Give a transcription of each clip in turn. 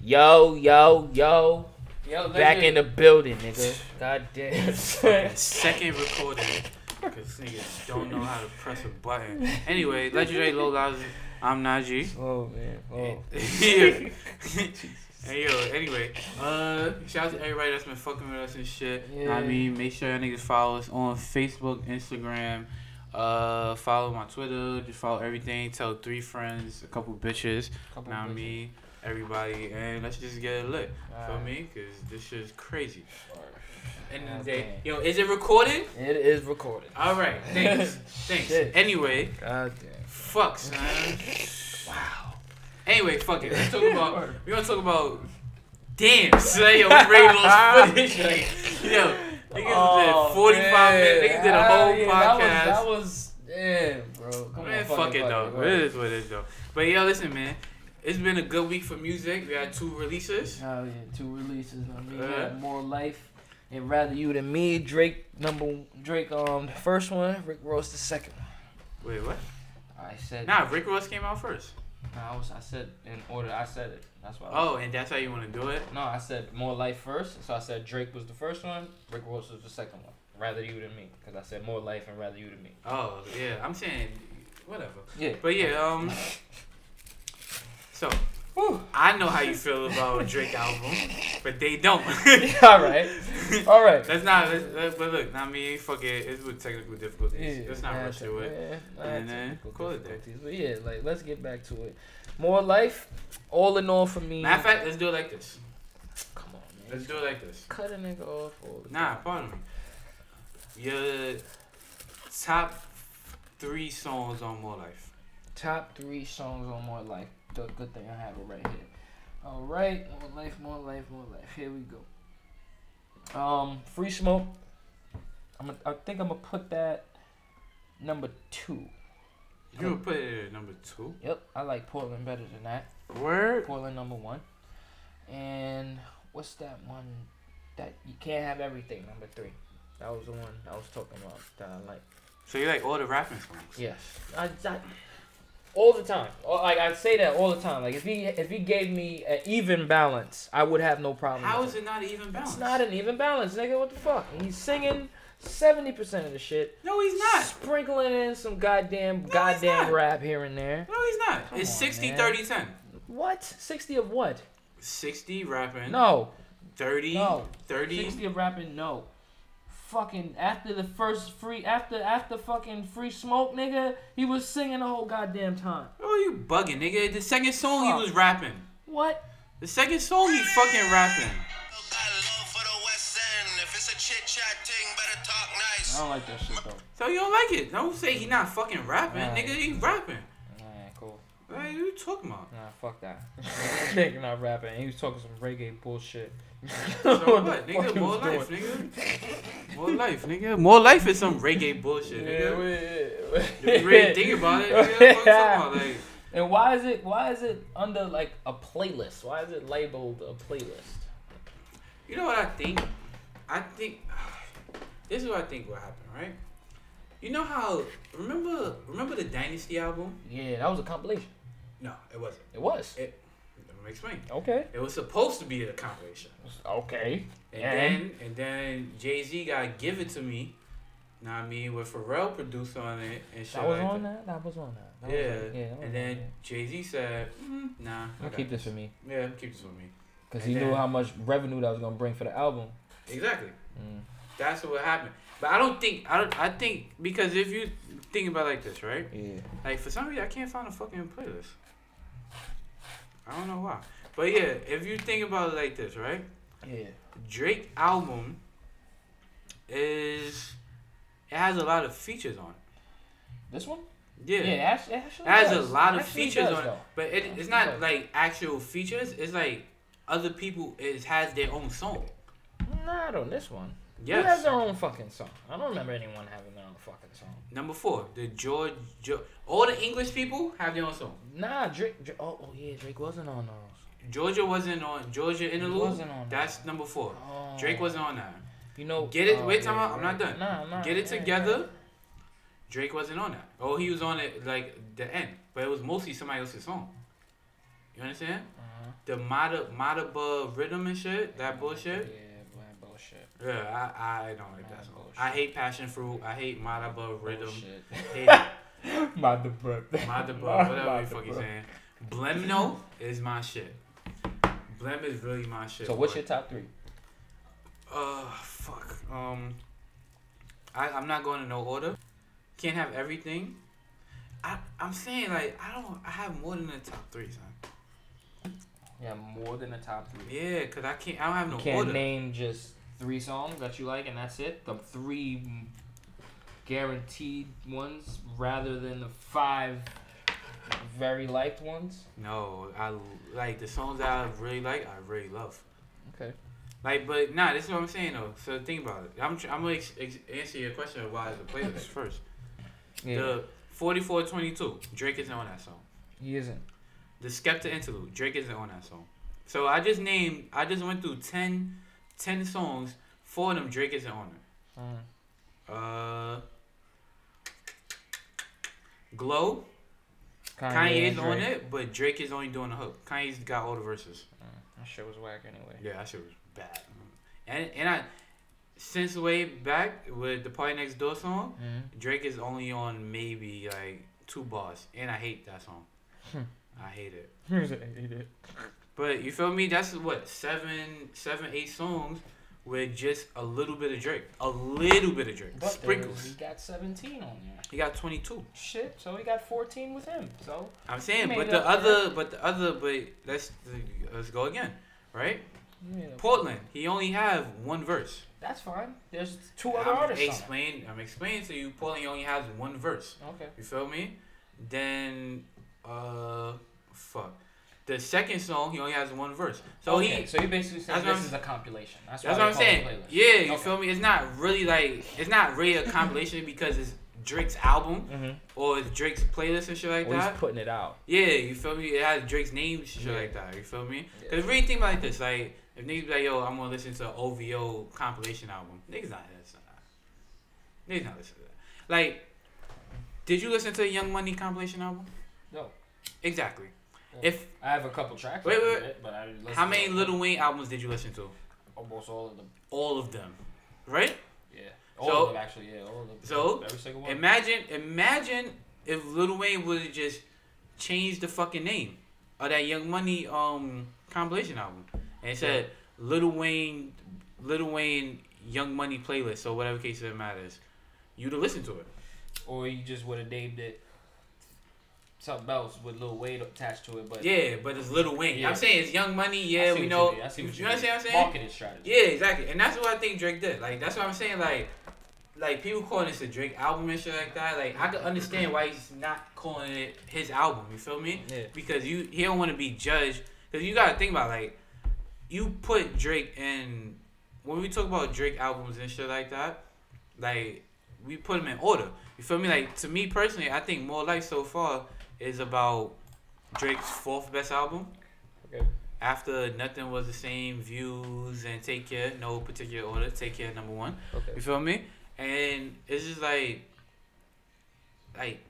Yo, yo, yo. Yo, Back in the building, nigga. God damn. Second recording. Because niggas don't know how to press a button. Anyway, legendary low guys. I'm Najee. oh, man. Oh. yeah. hey yo, anyway, uh, shout out to everybody that's been fucking with us and shit. Know what I mean, make sure y'all niggas follow us on Facebook, Instagram. Uh, follow my Twitter. Just follow everything. Tell three friends, a couple bitches. Couple Now bitches. me, everybody, and let's just get it lit. Feel Alright. me? Cause this shit's crazy. End of the day, yo, is it recording? It is recorded. All right, thanks, thanks. Shit. Anyway, God damn. fuck, son. Wow. Anyway, fuck it. Let's talk about. We gonna talk about. Damn, son. Yo, Ray footage. Like, yo, niggas oh, did 45 minutes. Niggas did a whole Oh, yeah, podcast. That was, that was damn, bro. Come Man, on, fuck it though. bro. It is what it is though. But yo, listen, man. It's been a good week for music. We had two releases. Oh yeah, two releases. I mean, Uh-huh. more life and rather you than me. Drake number Drake um the first one, Rick Ross the second one. Wait, what? I said Nah, Rick Ross came out first. Nah, I was I said in order. I said it. That's why. Oh, and that's how you want to do it? No, I said more life first. So I said Drake was the first one. Rick Ross was the second one. Rather you than me, because I said more life and rather you than me. Oh, yeah. I'm saying, whatever. Yeah. But yeah, um. So, I know how you feel about Drake album, but they don't. All right. All right. That's not. That, but look, not me. Fuck it. It's with technical difficulties. Let's not rush through it. yeah, And then call it there. But yeah, like let's get back to it. More life. All in all, for me. Matter of fact, let's do it like this. come on, man. Let's do it like this. cut a nigga off. All the Nah, pardon me. Your top three songs on More Life. Top three songs on More Life. Good, good thing I have it right here. All right, more life, more life, more life. Here we go. Um, Free Smoke. I'm. A, I think I'm gonna put that number two. You would put it at number two. Yep, I like Portland better than that. Word. Portland number one. And what's that one that you can't have everything? Number three. That was the one I was talking about that I like. So you like all the rapping songs? Yes, I, I all the time. All- Like I say that all the time. Like if he if he gave me an even balance, I would have no problem. How is it not even balanced? It's not an even balance, nigga. What the fuck? He's singing seventy percent of the shit, No, he's not. sprinkling in some goddamn he's goddamn rap here and there. No, he's not. Come it's on, 60, man. 30, 10. What? Sixty of what? 60 rapping. No, 30. no. 30. Sixty of rapping? No. Fucking after the first free after after fucking free smoke, nigga, he was singing the whole goddamn time. Oh, you bugging, nigga. The second song Fuck. he was rapping. What? The second song he fucking rapping. Got love for the West End. If it's a chit chat thing, better talk nice. I don't like that shit though. So you don't like it. Don't say he not fucking rapping. Nah. Nigga, he rapping. What are you talking about? Nah, fuck that. nigga not rapping. He was talking some reggae bullshit. So What what, the fuck nigga? More life, doing. nigga. More life, nigga. More life is some reggae bullshit, nigga. If you really think about it, nigga, what you talking about? Like, And why is it why is it under like a playlist? Why is it labeled a playlist? you know what I think? I think this is what I think will happen, right? You know how remember remember the Dynasty album? Yeah, that was a compilation. No, it wasn't. It was. It let me explain. Okay. It was supposed to be a compilation. Okay. And And? then and then Jay Z got Give It to Me. Know what I mean? With Pharrell produced on it and shit. That was like on that? That was on that. that Yeah. Was on, yeah. that and then Jay Z said, mm, "Nah, I'll keep this for me. Yeah, keep this for me. Because he knew how much revenue that was gonna bring for the album. Exactly. Mm. That's what happened. But I don't think I don't. I think because if you think about it like this, right? Yeah. Like for some reason, I can't find a fucking playlist. I don't know why. But yeah, if you think about it like this, right? Yeah. Drake album is it has a lot of features on it. This one? Yeah. Yeah, actually, actually It has a does. lot of features does, on it, though. but it, it's not does. like actual features. It's like other people is has their own song. Not on this one. Who Yes. has their own fucking song? I don't remember anyone having their own fucking song. Number four, the George, jo- all the English people have their own song. Nah, Drake. Drake oh, oh yeah, Drake wasn't on those. Georgia wasn't on Jorja Interlude. wasn't on That's number four. Oh. Drake wasn't on that. You know. Get it- oh, wait, yeah, time out, I'm not done. Nah, nah. Get it yeah, together. yeah. Drake wasn't on that. Oh, he was on it like the end, but it was mostly somebody else's song. You understand? Uh-huh. the Mata Mataba rhythm and shit, that bullshit. Yeah, man, bullshit. Yeah, I I don't like that Mad I hate Passion Fruit. I hate Mataba rhythm. Bullshit. Hate it. Mataba. Mataba, whatever you fucking saying. Blemno is my shit. Blem is really my shit. So what's boy. your top three? Uh, fuck. Um, I I'm not going in no order. Can't have everything. I I'm saying like I don't I have more than the top three, son. Yeah, more than the top three. Yeah, cause I can't I don't have no You can't order. name just three songs that you like and that's it. The three guaranteed ones rather than the five very liked ones. No, I like the songs that I really like. I really love. Okay. Like, but nah, this is what I'm saying though. So think about it. I'm tr- I'm gonna ex- ex- answer your question of why a playlist first. Yeah. The 4422, Drake isn't on that song. he isn't. The Skepta interlude, Drake isn't on that song. So I just named, I just went through 10, 10 songs. Four of them, Drake isn't on it. Mm. Uh, Glow, Kanye, Kanye's and on it, but Drake is only doing the hook. Kanye's got all the verses. Mm, that shit was whack anyway. Yeah, that shit was bad. And and I, since way back with the PartyNextDoor song, Mm. Drake is only on maybe like two bars, and I hate that song. Hmm. I hate it. But you feel me? That's what seven, seven, eight songs with just a little bit of Drake, a little bit of Drake, But sprinkles. He got 17 on there. He got twenty two. Shit, so he got 14 with him. So I'm saying, but the other, but the other, but let's let's go again, right? Portland, he only have one verse. that's fine. There's two other I'm artists. explain. I'm explaining to you. Portland only has one verse. Okay. You feel me? Then, uh, fuck. The second song, he only has one verse. So okay, he. so you basically saying this is a compilation. That's, That's what I'm saying. a. Yeah, you Okay. feel me? It's not really like it's not really a compilation because it's Drake's album Mm-hmm. or it's Drake's playlist and shit like Or that. he's putting it out. Yeah, you feel me? It has Drake's name, and shit Yeah. like that. You feel me? Yeah. Cause really think like this, like if niggas be like, yo, I'm gonna listen to an OVO compilation album, niggas not listening to that. Niggas not listening to that. Like, did you listen to the Young Money compilation album? No. Exactly. Yeah. If I have a couple tracks. Wait, wait, it, but I how many. Lil Wayne albums did you listen to? Almost all of them. All of them, right? Yeah. All So- of them actually. Yeah. All of them. so, every single one. Imagine, imagine if Lil Wayne would have just changed the fucking name of that Young Money um compilation album and it said Lil Wayne, Lil Wayne Young Money playlist or whatever case it matters. You'd have listened to it. or you just would have named it something else with Lil Wayne attached to it. But Yeah, but it's Lil Wayne. Yeah. I'm saying it's Young Money. Yeah, we know. You. I see what you you, mean. what I'm saying? Marketing strategy. Yeah, exactly. And that's what I think Drake did. Like that's what I'm saying. Like, like people calling this a Drake album and shit like that. Like I can understand why he's not calling it his album. You feel me? Yeah. Because you he don't want to be judged. Because you gotta think about like, you put Drake in when we talk about Drake albums and shit like that. Like we put them in order. You feel me? Like to me personally, I think More Life so far is about Drake's fourth best album Okay. after nothing was the same views and take care no particular order take care number one Okay. you feel me and it's just like like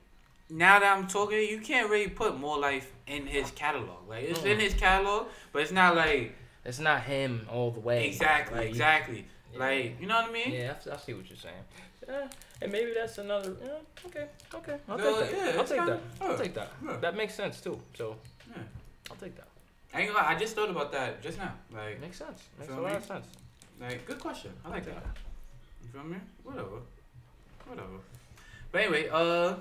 now that i'm talking you can't really put more life in his catalog like it's in Mm. his catalog but it's not like It's not him all the way. exactly Like, exactly Yeah. like you know what i mean Yeah, I, I see what you're saying. Yeah, and maybe that's another. Yeah, okay, okay. I'll No, take that. yeah, I'll it's take kinda- that. I'll take that. yeah. That makes sense too. So Yeah. I'll take that. I ain't gonna lie, I just thought about that just now. Like, Makes sense. Makes a Feel lot me? of sense. like good question. I like that. You feel me? Whatever. Whatever. But anyway, uh,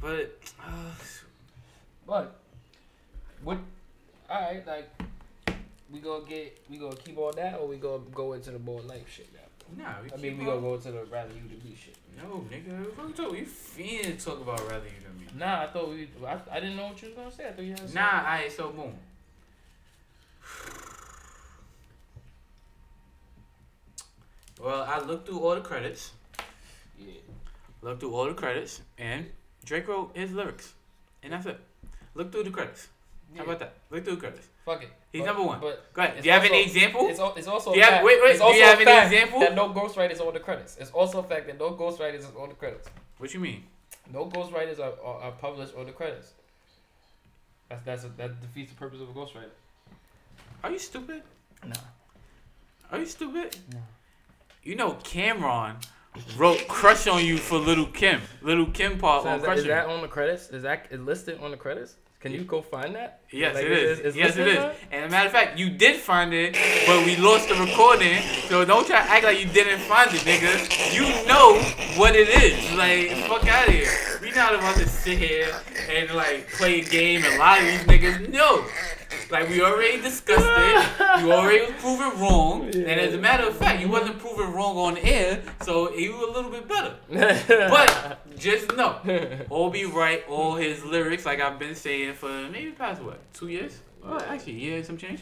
but uh, But what? All right, like we gonna get we gonna keep on that, or we gonna go into the more life shit now. Nah, we I mean, we on- gonna go into the rather you than me shit. No, nigga, what you talk? You fiend talk about rather you than me. Nah, I thought we. I, I didn't know what you was gonna say. I thought you had. Nah, alright, so boom. Well, I looked through all the credits. Yeah. Looked through all the credits, and Drake wrote his lyrics, and that's it. Look through the credits. How about that? Look through the credits. Fuck it. He's But- number one. But Go ahead. Do you have any also- example? it's, al- it's also Do you have- fact, wait, wait, it's do you have a any example? That no ghostwriters on the credits. It's also a fact that no ghostwriters is on the credits. What you mean? No ghostwriters are, are, are published on the credits. That's that's a, that defeats the purpose of a ghostwriter. Are you stupid? No. Are you stupid? No. You know Cam'ron wrote "Crush on You" for Lil' Kim. Lil' Kim part So on is, that, "Crush is on that on the credits? Is that is listed on the credits? Can you go find that? Yes, Like, it is. it's yes, it listed And a matter of fact, you did find it, but we lost the recording. So don't try to act like you didn't find it, nigga. You know what it is. Like, fuck out of here. We not about to sit here and like play a game and lie to these niggas. No. Like we already discussed it. You already was proven wrong. And as a matter of fact, you wasn't proven wrong on air, so you were a little bit better. But just know, Obi write all his lyrics, like I've been saying for maybe past what, two years? Well, actually, yeah, some change.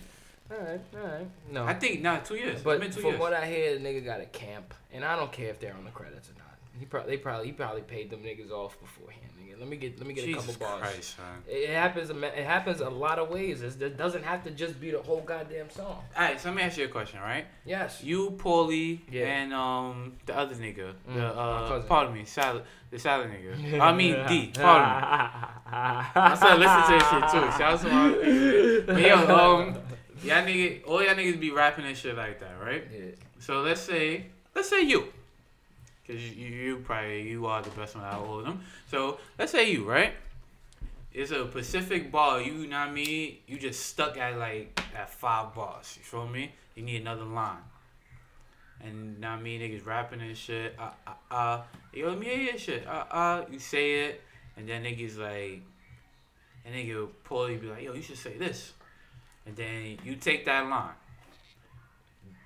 Alright, alright. No. I think not two years. but two from years. what I hear, the nigga got a camp, and I don't care if they're on the credits or not. He probably, they probably, he probably paid them niggas off beforehand. Let me get, let me get Jesus a couple bars. Christ. It happens. a It happens a lot of ways. It's, it doesn't have to just be the whole goddamn song. All right, so let me ask you a question, right? Yes. You, Paulie, Yeah. and um the other nigga, Mm, the uh, pardon me, salad, the salad nigga. I mean D. Pardon me. I started listening to this shit too. Shout out to my. But yo, um, y'all nigga, all y'all niggas be rapping and shit like that, right? Yeah. So let's say, let's say you, because you, you probably you are the best one out of all of them. So let's say you, right? It's a Pacific ball. You know what I mean? You just stuck at like at five bars. You feel me? You need another line. And now me niggas rapping and shit. Uh, uh, uh. Yo, me hear your shit. Uh, uh. You say it, and then niggas like, and then you pull. Paulie be like, yo, you should say this, and then you take that line.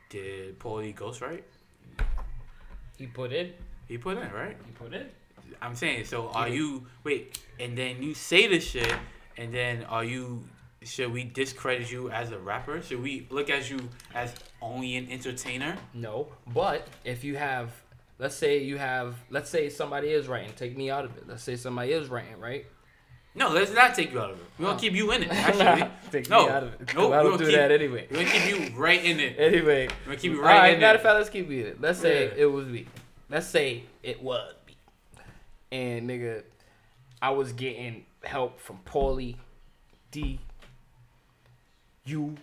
Did Paulie ghostwrite? He put it. He put in right. He put it. I'm saying. So are Yeah. you wait? And then you say the shit, and then are you? Should we discredit you as a rapper? Should we look at you as only an entertainer? No, but if you have, let's say you have, let's say somebody is writing. Take me out of it. Let's say somebody is writing, right? No, let's not take you out of it. We're gonna Oh. keep you in it. Actually, Take no, me out of it. 'cause no, I don't do keep- that anyway. We're gonna keep you right in it. Anyway, We're gonna keep you all right, right. in Matter of fact, let's keep you in it. Let's say Yeah. it was me. Let's say it was me. And nigga, I was getting help from Paulie, D, you,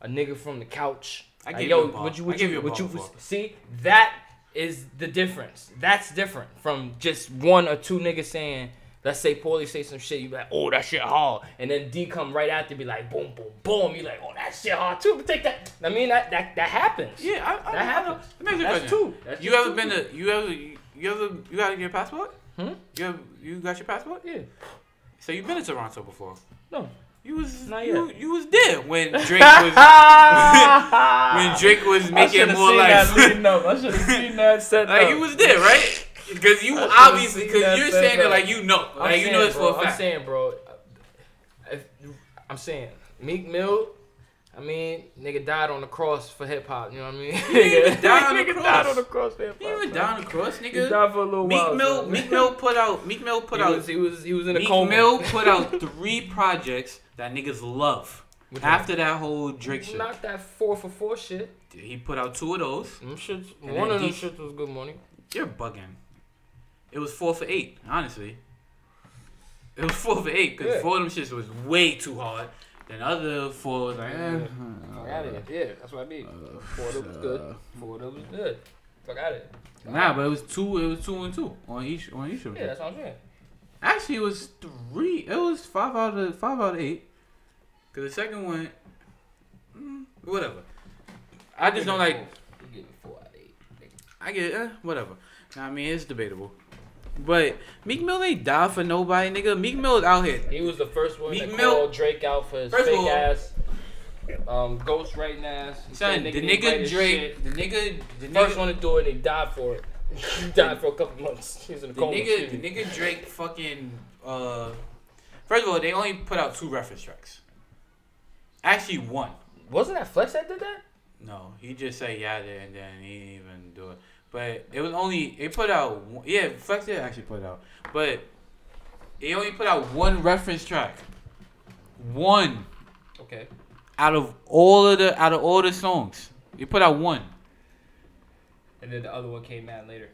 a nigga from the couch. I Like, yo, you a bar. would you, I would gave you, you a would you before. see that is the difference. That's different from just one or two niggas saying. Let's say Paulie say some shit, you be like, oh that shit hard, and then D come right after, be like, boom, boom, boom. You like, oh that shit hard too. But take that. I mean that that that happens. Yeah, I, I, That I, happens. Let me ask a That's question. two. That's you just ever two been to? You ever? You ever? You got your passport? Hmm? You have, You got your passport? Yeah. So you've been to Toronto before? No. You was Not you, yet. you was there when Drake was when Drake was making more like I should have seen that I should have seen that set like you was there, right? Because you obviously because you're saying it like you know, like you know saying, this bro, for a I'm saying, bro. If, I'm saying Meek Mill. I mean, nigga died on the cross for hip hop. You know what I mean? even died on the nigga cross. died on the cross for hip hop. He even son. down the cross, nigga. He nigga. died for a little Meek while. Mill, son. Meek Mill put out, Meek Mill put he out, was, he was he was in a Meek coma. Mill put out three projects that niggas love. Which one? After that whole Drake shit, Not that four for four shit. he put out two of those. Them shits, one of them shits was good money. You're bugging. It was four for eight, honestly. It was four for eight because Yeah. four of them shits was way too hard. Then other four was like, eh. Fuck out of here. Yeah, that's what I mean. Four of them was good. Four of them was good. Fuck out of here. Nah, but it was two. It was two and two on each on each of them. Yeah, that's what I'm saying. Actually, it was three. It was five out of five out of eight. Cause the second one, mm, whatever. I just don't like. You give me four out of eight. I get eh, whatever. I mean, it's debatable. But Meek Mill ain't die for nobody, nigga. Meek Mill's out here. He was the first one Meek to Mill- call Drake out for his First fake all- ass, um, ghost writing ass. Son, said the nigga Drake, the nigga, the First nigga, one to do it, and he died for it. he died for a couple months. He was in a the coma. nigga, the nigga Drake fucking. Uh, first of all, they only put out two reference tracks. Actually, one. Wasn't that Flex that did that? No, he just said yeah and then he didn't even do it. But it was only they put out yeah Flex did actually put it out, but they only put out one reference track. One Okay. out of all of the out of all the songs, they put out one. And then the other one came out later.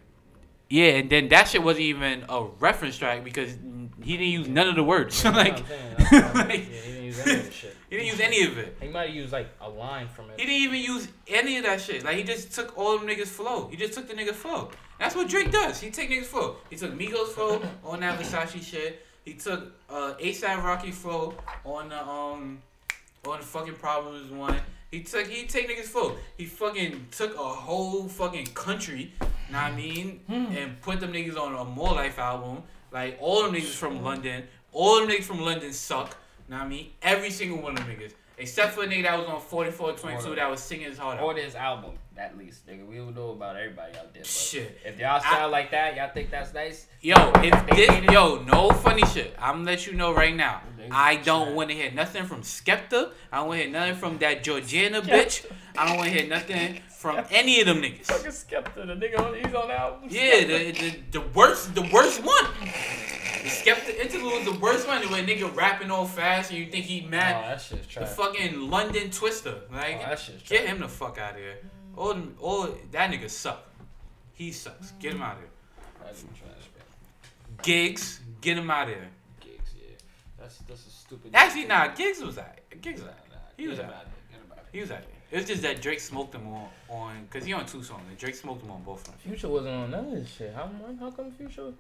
Yeah, and then that shit wasn't even a reference track because he didn't use none of the words. Like what I'm saying. I'm saying. like- yeah, didn't use any of shit. he didn't use any of it. He might have used like a line from it. He didn't even use any of that shit. Like he just took all them niggas flow. He just took the nigga flow. That's what Drake does. He take niggas flow. He took Migos flow on that Versace shit. He took uh ASAP Rocky flow on the um on the fucking problems one. He took he take niggas flow. He fucking took a whole fucking country, know what I mean, and put them niggas on a More Life album. Like all them niggas from London. All them niggas from London suck. Know what I mean? Every single one of them niggas. Except for a nigga that was on 4422 that was singing his heart out. Or this album, at least, nigga. We don't know about everybody out there. Shit. If y'all sound like that, y'all think that's nice. Yo, if this, yo, no funny shit. I'm gonna let you know right now. I don't want to hear nothing from Skepta. I don't want to hear nothing from that Georgiana bitch. I don't want to hear nothing from any of them niggas. Fucking Skepta, the nigga on, he's on the album. Yeah, the, the the worst the worst one. The Skepta interlude is the worst one. Where nigga rapping all fast and you think he mad. Oh, mad. that shit's the fucking London Twister. Like, Oh, that shit's get him the fuck out of here. All, them- all that nigga suck. He sucks. Get him out of here. That's trash, man. Giggs, get him out of here. Giggs, yeah. That's that's a stupid. Actually, nah, Giggs was alright. Giggs Nah, was nah. alright. He was Get him alright. out of here, get him out of He was alright. It's just that Drake smoked him on, on cause he on two songs. And Drake smoked him on both of them. Future wasn't on none of this shit. How how come Future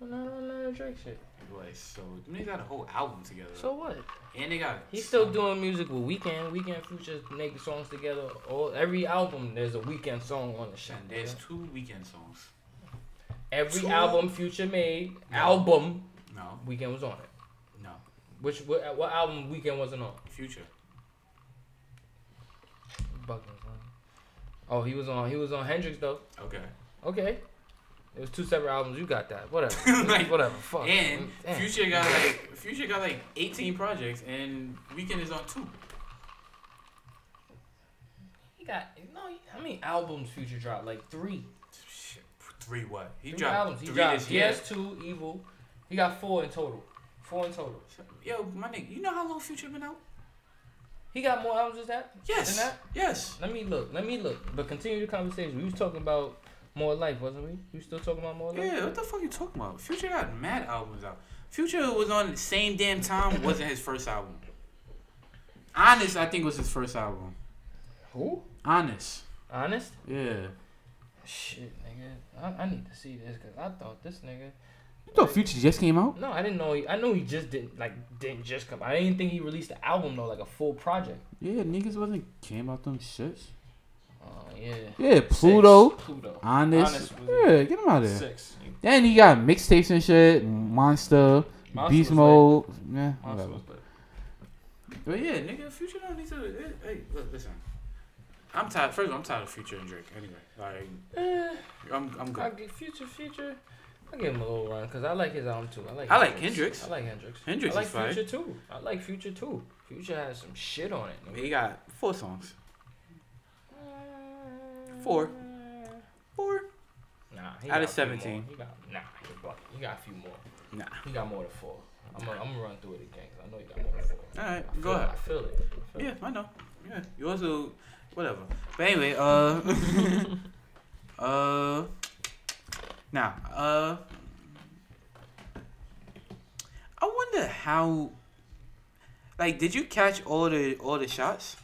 was not on none of Drake shit? Like, so they got a whole album together. So what? and they got He's still doing music with Weeknd. Weeknd Future making songs together. All every album there's a Weeknd song on the shit. There's two Weeknd songs. Every two- album Future made, No. album No, Weeknd was on it. no, Which what, what album Weeknd wasn't on? Future. Oh, he was on. He was on Hendrix though. Okay. Okay. It was two separate albums. You got that. Whatever. Like, Whatever. Fuck. And Damn. Future got like Future got like 18 projects, and Weeknd is on two. He got no. How many albums Future dropped? Like three. Shit, three what? He three dropped albums. He three dropped this year. DS2, Evil. He got four in total. Four in total. Yo, my nigga, you know how long Future been out? He got more albums than that. Yes. Than that. Yes. Let me look. Let me look. But continue the conversation. We was talking about more life, wasn't we? You still talking about more life. Yeah, what the fuck you talking about? Future got mad albums out. Future was on the same damn time, wasn't his first album. Honest, I think was his first album. Who? Honest. Honest? Yeah. Shit, nigga. I, I need to see this because I thought this nigga. You thought Future just came out? No, I didn't know. He, I know he just didn't like didn't just come. I didn't think he released the album though, like a full project. Yeah, niggas wasn't came out them shits. Oh yeah. Yeah, Pluto. Six. Pluto. Honest. Honest was yeah, get him out of there. Six. Then he got mixtapes and shit. Monster. Monster Beast was Mode. Yeah, Monster whatever. was lit. But yeah, nigga, Future don't need to. Hey, look, listen. I'm tired. First of all, I'm tired of Future and Drake. Anyway, like, Eh, I'm, I'm I good. Future Future. I give him a little run because I like his album too. I like. I like Hendrix. I like Hendrix. Hendrix I like is fire. Future too. I like Future too. Future has some shit on it. nigga. He got four songs. Four. Four. Nah, Out of 17. more. He got nah. He got, a few more. Nah. He got more than four. I'm gonna, I'm gonna run through it again because I know he got more than four. All right, I go feel it, ahead. I feel it. I feel Yeah, it. I know. Yeah, you also whatever. But anyway, uh, uh, now, uh, I wonder how. Like, did you catch all the all the shots?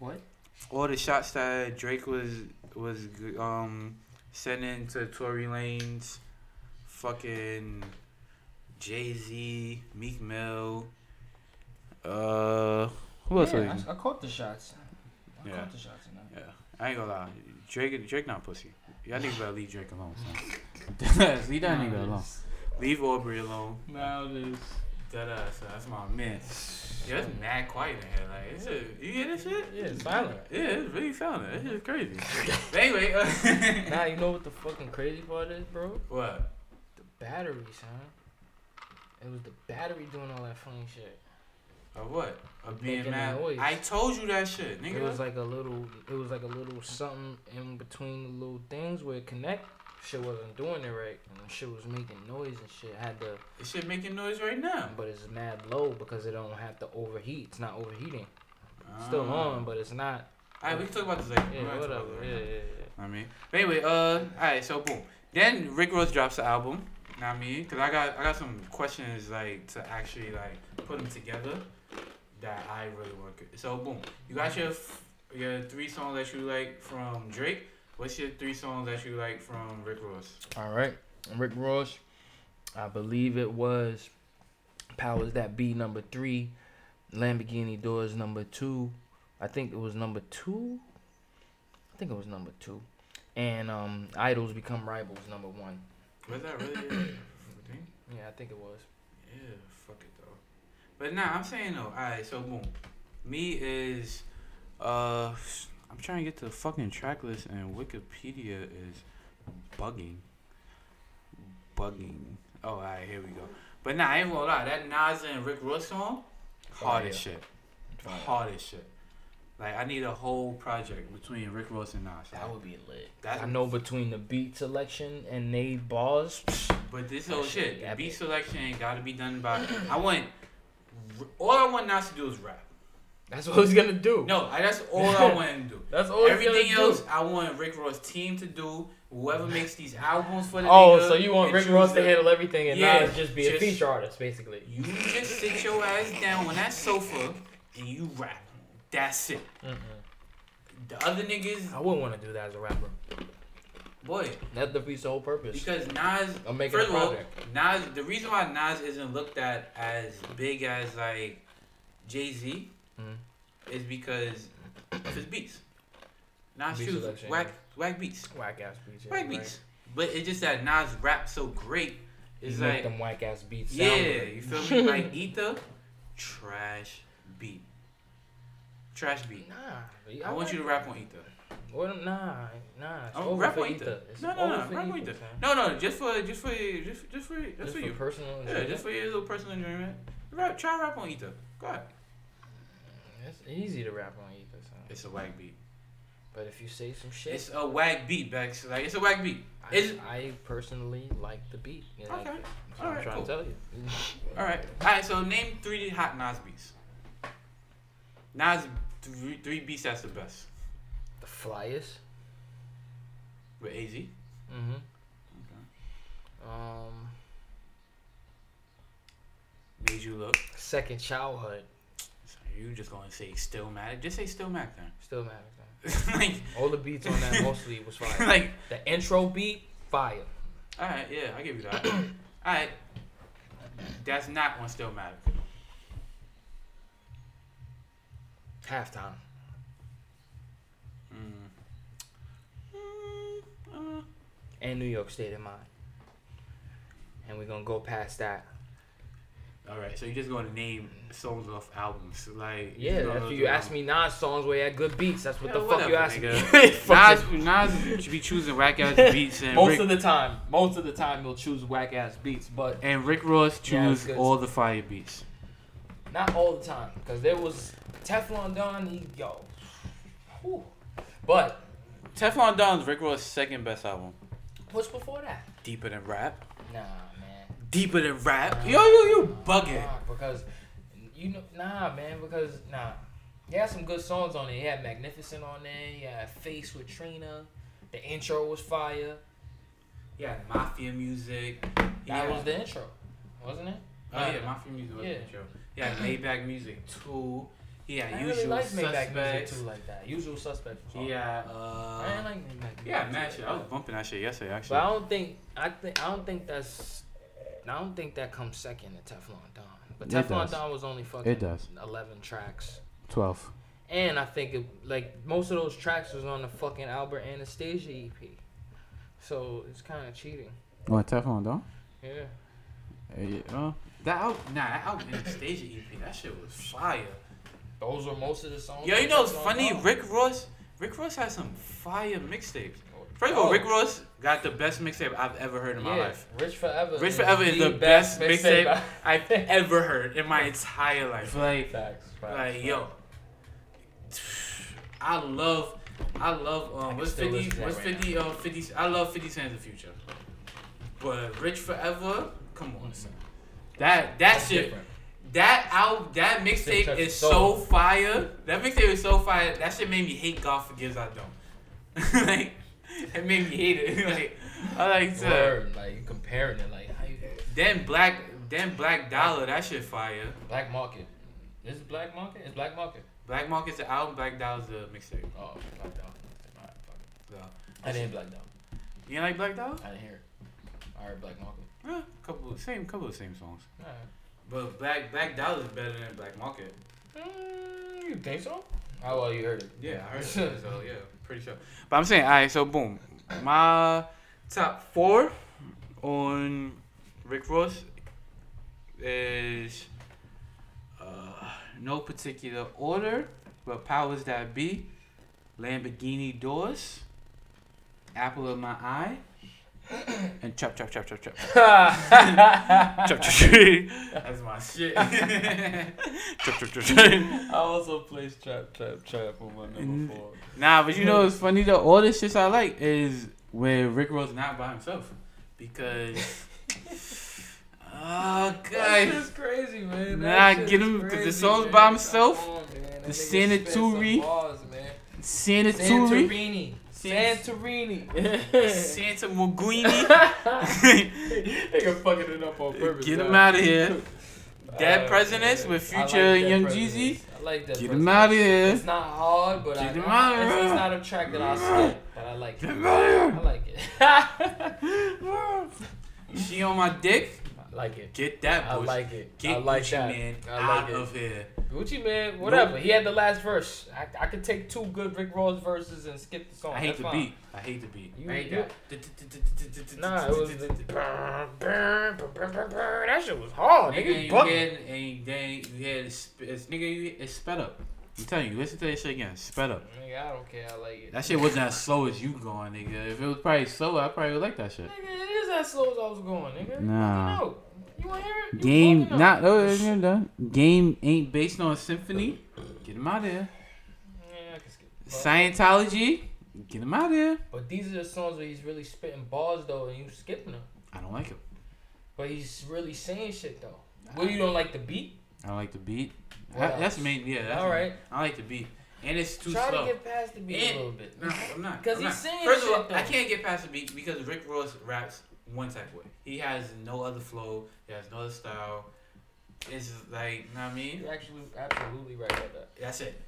What? All the shots that Drake was was um sending to Tory Lanez, fucking Jay Z, Meek Mill. Uh, who else? was Yeah. I, I caught the shots. I Yeah. caught the shots. Yeah, I ain't gonna lie. Drake, Drake not pussy. Y'all niggas better leave Drake alone, son. leave that nigga alone. Leave Aubrey alone. Now this. That ass, that's my man. Yeah, it's mad quiet in here. Like, it's a, you hear this shit? Yeah, it's silent. Yeah, it's really silent. It's is crazy. but anyway, uh, Now you know what the fucking crazy part is, bro? what? The battery, son. It was the battery doing all that funny shit. Of what? Of being Making mad? noise. I told you that shit, nigga. It was like a little. It was like a little something in between the little things where it connect. Shit wasn't doing it right, and shit was making noise and shit. Had to, this shit making noise right now. but it's mad low because it don't have to overheat. It's not overheating. It's still Ah. on, but it's not. Alright, we can talk about this later. Yeah, not whatever. it Yeah, yeah, yeah. I mean, but anyway, uh, alright, so boom. Then Rick Ross drops the album. Know what I mean? Cause I got I got some questions like to actually like put them together that I really want. So boom, you got your your three songs that you like from Drake. What's your three songs that you like from Rick Ross? All right, Rick Ross. I believe it was Powers That Be number three, Lamborghini Doors number two. I think it was number two. I think it was number two, and um, Idols Become Rivals number one. Was that really? Yeah, I think it was. Yeah, fuck it though. But nah, I'm saying though. Alright, so boom. Me is uh I'm trying to get to the fucking track list and Wikipedia is bugging. Bugging. Oh, alright, here we go. But nah, I ain't gonna lie, that Nas and Rick Ross song, hard as shit. Hard as shit. Like I need a whole project between Rick Ross and Nas. That would be lit. That- I know between the beat selection and they bars. But this whole shit shit, the epic. beat selection ain't gotta be done by. I want. All I want Nas to do is rap. That's what he's gonna do. No, I, that's all I want him to do. That's all Everything else, do. I want Rick Ross team to do. Whoever makes these albums for the Oh, nigga so you want Rick Ross to handle everything and Yeah, Nas just be a feature artist, basically. You just sit your ass down on that sofa and you rap. That's it. The other niggas, I wouldn't want to do that as a rapper. boy, That defeats the whole purpose. because Nas. I'm making First a of all. Nas. The reason why Nas isn't looked at as big as like Jay Z Mhm. is because of his beats. Nas Beat choose selection, whack whack beats, Whack ass beats. yeah, whack right. beats. But it's just that Nas rap so great. You It's make like them whack ass beats. yeah, good. you feel me? Like Ether, trash beat, trash beat. Nah, I want you to rap on Ether. Well, nah, nah. It's over rap for on Ether. No, no, no, rap on Ether. No, no, just for just for you, just just for just, Just for for you. personal Yeah, just for your little personal enjoyment. Rap, try rap on Ether. Go ahead. It's easy to rap on Ether, son. It's a whack beat. But if you say some shit, It's a whack beat, Bex. Like it's a whack beat. I, It's I personally like the beat. You know, Okay. What I'm Alright, trying cool. to tell you. all right. All right. So name three hot Nas beats. Nas three, three beats that's the best The flyers. with Az. Mm-hmm. Um, Made you look. second childhood. You just gonna say still Stillmatic? Just say still Stillmatic then. Still matters. Man. like, All the beats on that mostly was fire. like. the intro beat, fire. All right. Yeah, I give you that. all right. That's not on Stillmatic. Halftime. Mm. Mm, uh, And New York State in mind. And we're gonna go past that. All right. So you're just gonna name songs off albums, like you're Yeah, just gonna after go you through ask me Nas songs where he had good beats, that's what Yeah, the fuck you whatever, asking nigga. me. Nas, Nas should be choosing whack ass beats, and most Rick, of the time, most of the time you'll choose whack ass beats, but and Rick Ross Yeah, choose it's good. all the fire beats. not all the time. Cause there was Teflon Don, he yo. Whew. But Teflon Don's Rick Ross' second best album. what's before that? Deeper than rap. Nah, man. Deeper than rap. Yo, yo, you bugging. Nah, because you know, nah, man. Because nah, he had some good songs on it. He had Magnificent on there. He had Face with Trina. The intro was fire. Yeah, mafia music. That Yeah. was the intro, wasn't it? Oh yeah, mafia music was Yeah. the show. Yeah, Maybach music too. Yeah, I usual really like Maybach music too, like that. Usual hard. Yeah, I uh, didn't like Maybach. yeah, man, shit. I was bumping that shit yesterday, actually. But I don't think I think I don't think that's I don't think that comes second to Teflon Don. But It Teflon does. Don was only fucking It does. eleven tracks. Twelve. And I think it, like most of those tracks was on the fucking Albert Anastasia EP. So it's kind of cheating. What Teflon Don? Yeah. uh, that out, nah, that out Anastasia EP, that shit was fire. Those were most of the songs. Yo, you on know what's Teflon funny? Don. Rick Ross, Rick Ross has some fire mixtapes. First of all, Oh. Rick Ross got the best mixtape I've ever heard in my yeah, life. Rich Forever. Rich Forever is the best mixtape mixtape I've ever heard in my entire life. Like, Facts, facts, like yo, I love, I love. Um, can what's fifty? listen to that What's right fifty? Um, fifty. I love Fifty Cent in the future, but Rich Forever. Come on, son. That that That's shit. different. That out that mixtape is so fire. That mixtape is so fire. That shit made me hate God forgives I don't. like it made me hate it. like I like to. Word, like you comparing it, like how you Then black, then Black Dollar, that shit fire. Black Market. This Is it Black Market? It's Black Market. Black Market's the album, Black Dollar's the mixtape. Oh, Black dollar. Alright, fuck it. I didn't Black Dog. you ain't like Black Dollar? I didn't hear it. I heard Black Market. Yeah, couple, same, couple of same songs. Alright. But Black Black Dollar's better than Black Market. Mm, you think so? Oh well, you heard it. Yeah, I heard it. so yeah, pretty sure. But I'm saying, alright, so boom, my top four on Rick Ross is uh, no particular order, but powers that be, Lamborghini doors, apple of my eye, and chop chop chop chop chop. chop chop chop. That's my shit. chop chop chop chop. I also place trap trap trap on my number four. Nah, but you know what's funny though? All this shit I like is where Rick Ross not by himself. Because Oh god. shit's crazy, man. Nah, That shit get him- 'cause the song's man. by himself. On, The nigga spit some Sanituri. bars. Sanituri. Santorini. San- Santorini. Santa Moguini. Nigga fucking it up on purpose. Get him out of here. Dead Uh, Presidents with I like Future Young Jeezy. I like that. Get him out of here. It's not hard, but I, Get him I- it's, here. it's not a track that I skip, but I like it. Get him out I like it. She on my dick. I like it. Get that I like it. Get I like Gucci that. man I out like it. of here. Gucci Mane, whatever. He had the last verse. I, I could take two good Rick Ross verses and skip the song. I hate That's the fine. beat. I hate the beat. You- I hate you- that. Nah, it was that shit was hard. Nigga, Nigga, you buck- had, and then you had, it's, it's, nigga, you, it's sped up. I'm telling you, listen to that shit again. Sped up. Nigga, I don't care. I like it. That shit wasn't as slow as you going, nigga. If it was probably slower, I probably would like that shit. Nigga, it is as slow as I was going, nigga. Nah. You know. You want to hear it? You Game, not, oh, you're done. Game ain't based on a sympathy. Get him out of here. Yeah, I can skip. Scientology. Get him out of here. but these are the songs where he's really spitting bars though, and you skipping them. I don't like him. But he's really saying shit though. Well, you don't like the beat? I don't like the beat. That- that's else? main, yeah. That's All right. I like the beat. And it's too Try slow. to get past the beat And- a little bit. No, I'm not. 'Cause I'm he's saying First of all, though. I can't get past the beat because Rick Ross raps one type of way. He has no other flow. He has no other style. It's like, you know what I mean? You're actually absolutely right about that. That's it.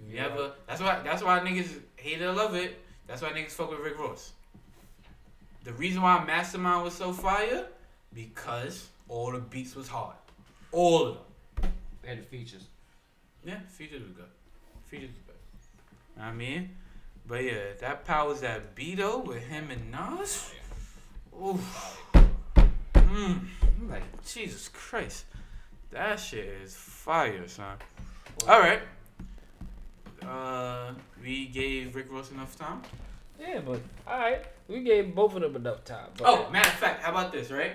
You Yeah. never. That's why. That's why niggas hate it or love it. That's why niggas fuck with Rick Ross. The reason why Mastermind was so fire because all the beats was hard. All of them. They had the features. Yeah, features was good. Features was good. I mean, but yeah, that powers that beat though with him and Nas. Oof. Mm. I'm like Jesus Christ, that shit is fire, son. All right. Uh, we gave Rick Ross enough time. Yeah, but all right, we gave both of them enough time. But Oh, matter of fact, how about this, right?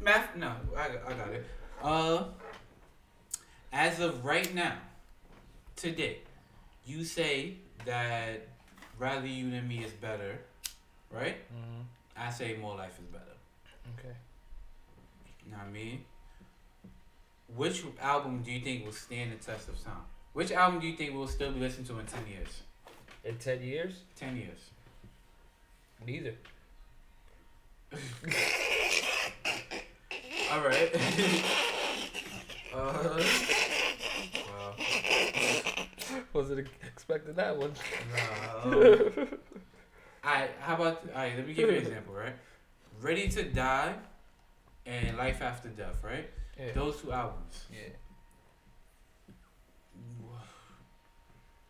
Math, no, I, I got it. Uh, as of right now, today, you say that rather you than me is better, right? Mhm. I say more life is better. okay. You know what I mean? Which album do you think will stand the test of time? Which album do you think we'll still be listening to in ten years? In ten years, Ten years. neither. All right. uh, Wasn't expecting that one. um, Alright, how about alright, let me give you an example, right? Ready to Die and Life After Death, right? Yeah. Those two albums. yeah.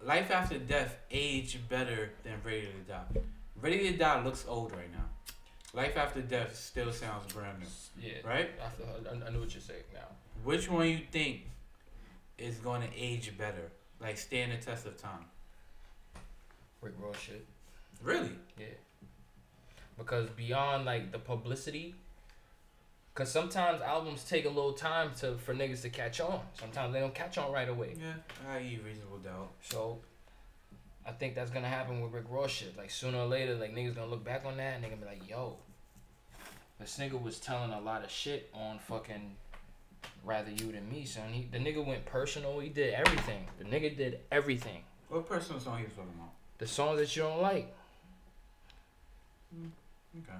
Life After Death aged better than Ready to Die. Ready to Die looks old right now. Life After Death still sounds brand new, Yeah. right? I, I know what you're saying now. Which one you think is going to age better? Like stand the test of time? Rick Ross shit. Really? Yeah. Because beyond like the publicity, cause sometimes albums take a little time to for niggas to catch on. Sometimes they don't catch on right away. Yeah, I eat reasonable doubt. So I think that's gonna happen with Rick Ross shit. Like sooner or later, like niggas gonna look back on that and they gonna be like, yo, this nigga was telling a lot of shit on fucking rather you than me, son. He the nigga went personal. He did everything. The nigga did everything. What personal song he was talking about? The songs that you don't like. Mm, okay.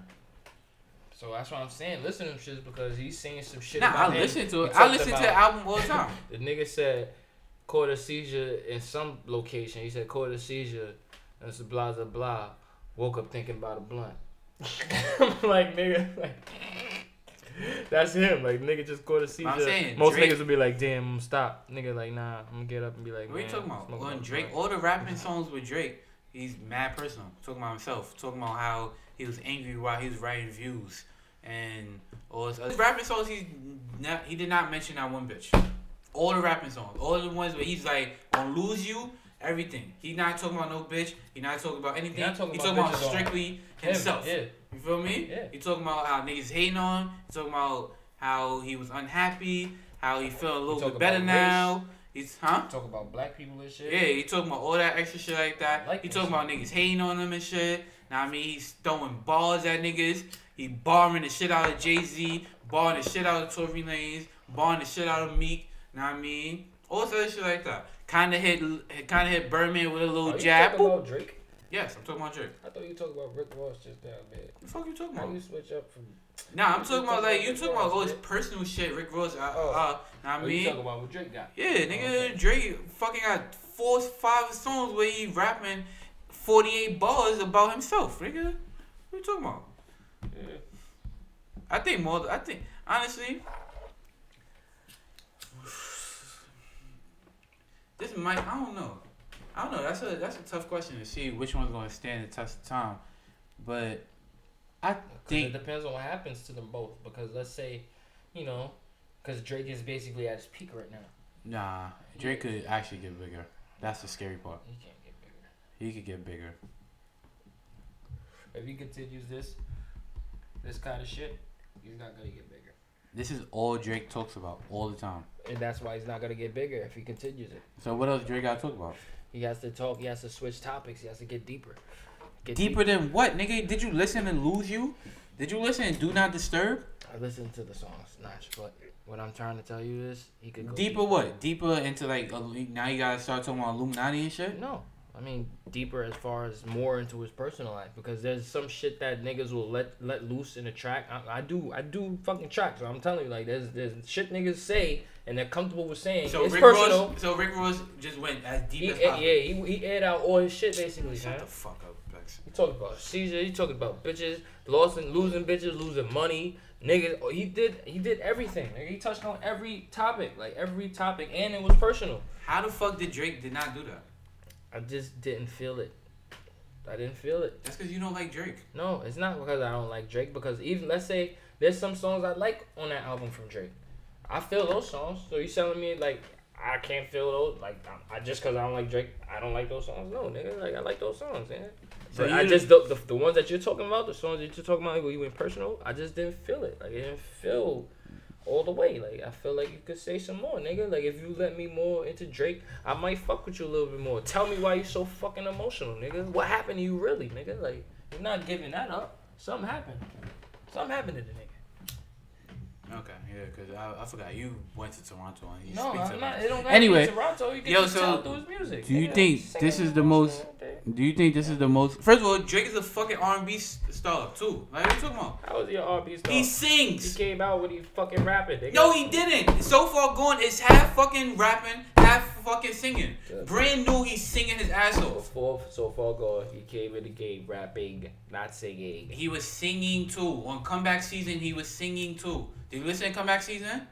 So that's what I'm saying. Listen to them shits because he's saying some shit. Nah, about I him. listen to it. I listen to the album all the time. The nigga said caught a seizure in some location. He said caught a seizure and it's blah blah blah. Woke up thinking about a blunt. I'm like nigga, like that's him. Like nigga just caught a seizure. I'm saying, Most Drake- niggas would be like, damn, stop. Nigga like, nah, I'm gonna get up and be like, What are you talking about? another Drake, blunt." all the rapping songs with Drake, he's mad personal. Talking about himself. Talking about how he was angry while he was writing views and all his other rapping songs. He's not, he did not mention that one bitch. All the rapping songs, all the ones where he's like gonna lose you, everything. He not talking about no bitch. He not talking about anything. He talking talking about about, bitches on strictly Him, himself. Yeah. You feel me? Yeah. He talking about how niggas hating on. him. He talking about how he was unhappy. How he felt a little bit better now. He's huh? Talk about black people and shit. Yeah, he talking about all that extra shit like that. Like he talking about niggas hating on him and shit. Now I mean, he's throwing balls at niggas. He barring the shit out of Jay Z, barring the shit out of Tory Lanez, barring the shit out of Meek. Now I mean, all this other shit like that. Kind of hit, kind of hit Birdman with a little Are you jab. talking about Drake? Yes, I'm talking about Drake. I thought you were talking about Rick Ross just now, man. What the fuck you talking How about? you switch up from? Nah, I'm talking about like you talking about all this personal shit. Rick Ross. Uh, Oh. uh, now I Or you talking about what Drake got? Yeah, nigga, okay. Drake fucking got four, five songs where he rapping 48 bars about himself, nigga. What you talking about? Yeah. I think more, I think, honestly, this might, I don't know. I don't know. That's a that's a tough question to see which one's going to stand the test of time. But I think it depends on what happens to them both. Because let's say, you know, because Drake is basically at his peak right now. nah, Drake could actually get bigger. That's the scary part. He can't get bigger. He could get bigger. If he continues this, this kind of shit, he's not gonna get bigger. This is all Drake talks about all the time. And that's why he's not gonna get bigger if he continues it. So what else Drake got to talk about? He has to talk. He has to switch topics. He has to get deeper. Get Deeper than what, nigga? Did you listen and lose you? Did you listen and do not disturb? I listened to the songs, Notch, but what I'm trying to tell you is he could go Deeper what? Deeper into like now you gotta start talking about Illuminati and shit. No, I mean deeper as far as more into his personal life because there's some shit that niggas will let let loose in a track. I, I do I do fucking tracks. So I'm telling you, like there's there's shit niggas say and they're comfortable with saying. So it's Rick personal. Ross, so Rick Ross just went as deep He, as yeah, he, he aired out all his shit basically. Shut man. the fuck up, Bex. He talking about seizure. He talking about bitches, losing, losing bitches, losing money, niggas. Oh, He did, he did everything. Nigga. He touched on every topic, like every topic, and it was personal. How the fuck did Drake did not do that? I just didn't feel it. I didn't feel it. That's because you don't like Drake. No, it's not because I don't like Drake. Because even let's say there's some songs I like on that album from Drake. I feel those songs. So you telling me like I can't feel those? Like I, I just because I don't like Drake, I don't like those songs. No, nigga, like I like those songs, man. So But I just the, the the ones that you're talking about, the songs that you're talking about, where you went personal, I just didn't feel it. Like I didn't feel all the way. Like I feel like you could say some more, nigga. Like if you let me more into Drake, I might fuck with you a little bit more. Tell me why you so fucking emotional, nigga. What happened to you really, nigga? Like you're not giving that up. Something happened. Something happened to the nigga. Okay, yeah, because I, I forgot you went to Toronto and you No, speak to I'm not. It don't gotta Anyway, be Toronto. You can yo, just so, tell through his music. do you nigga. think this is the most- Do you think this is the most? First of all, Drake is a fucking R&B star too. Like what you talking about? How was your R&B star? He sings. He came out with he fucking rapping. Nigga. No, he didn't. So far gone, it's half fucking rapping, half fucking singing. Good. Brand new, he's singing his ass So off. far, so far gone. He came in the game rapping, not singing. He was singing too. On comeback season, he was singing too. Did you listen to comeback season?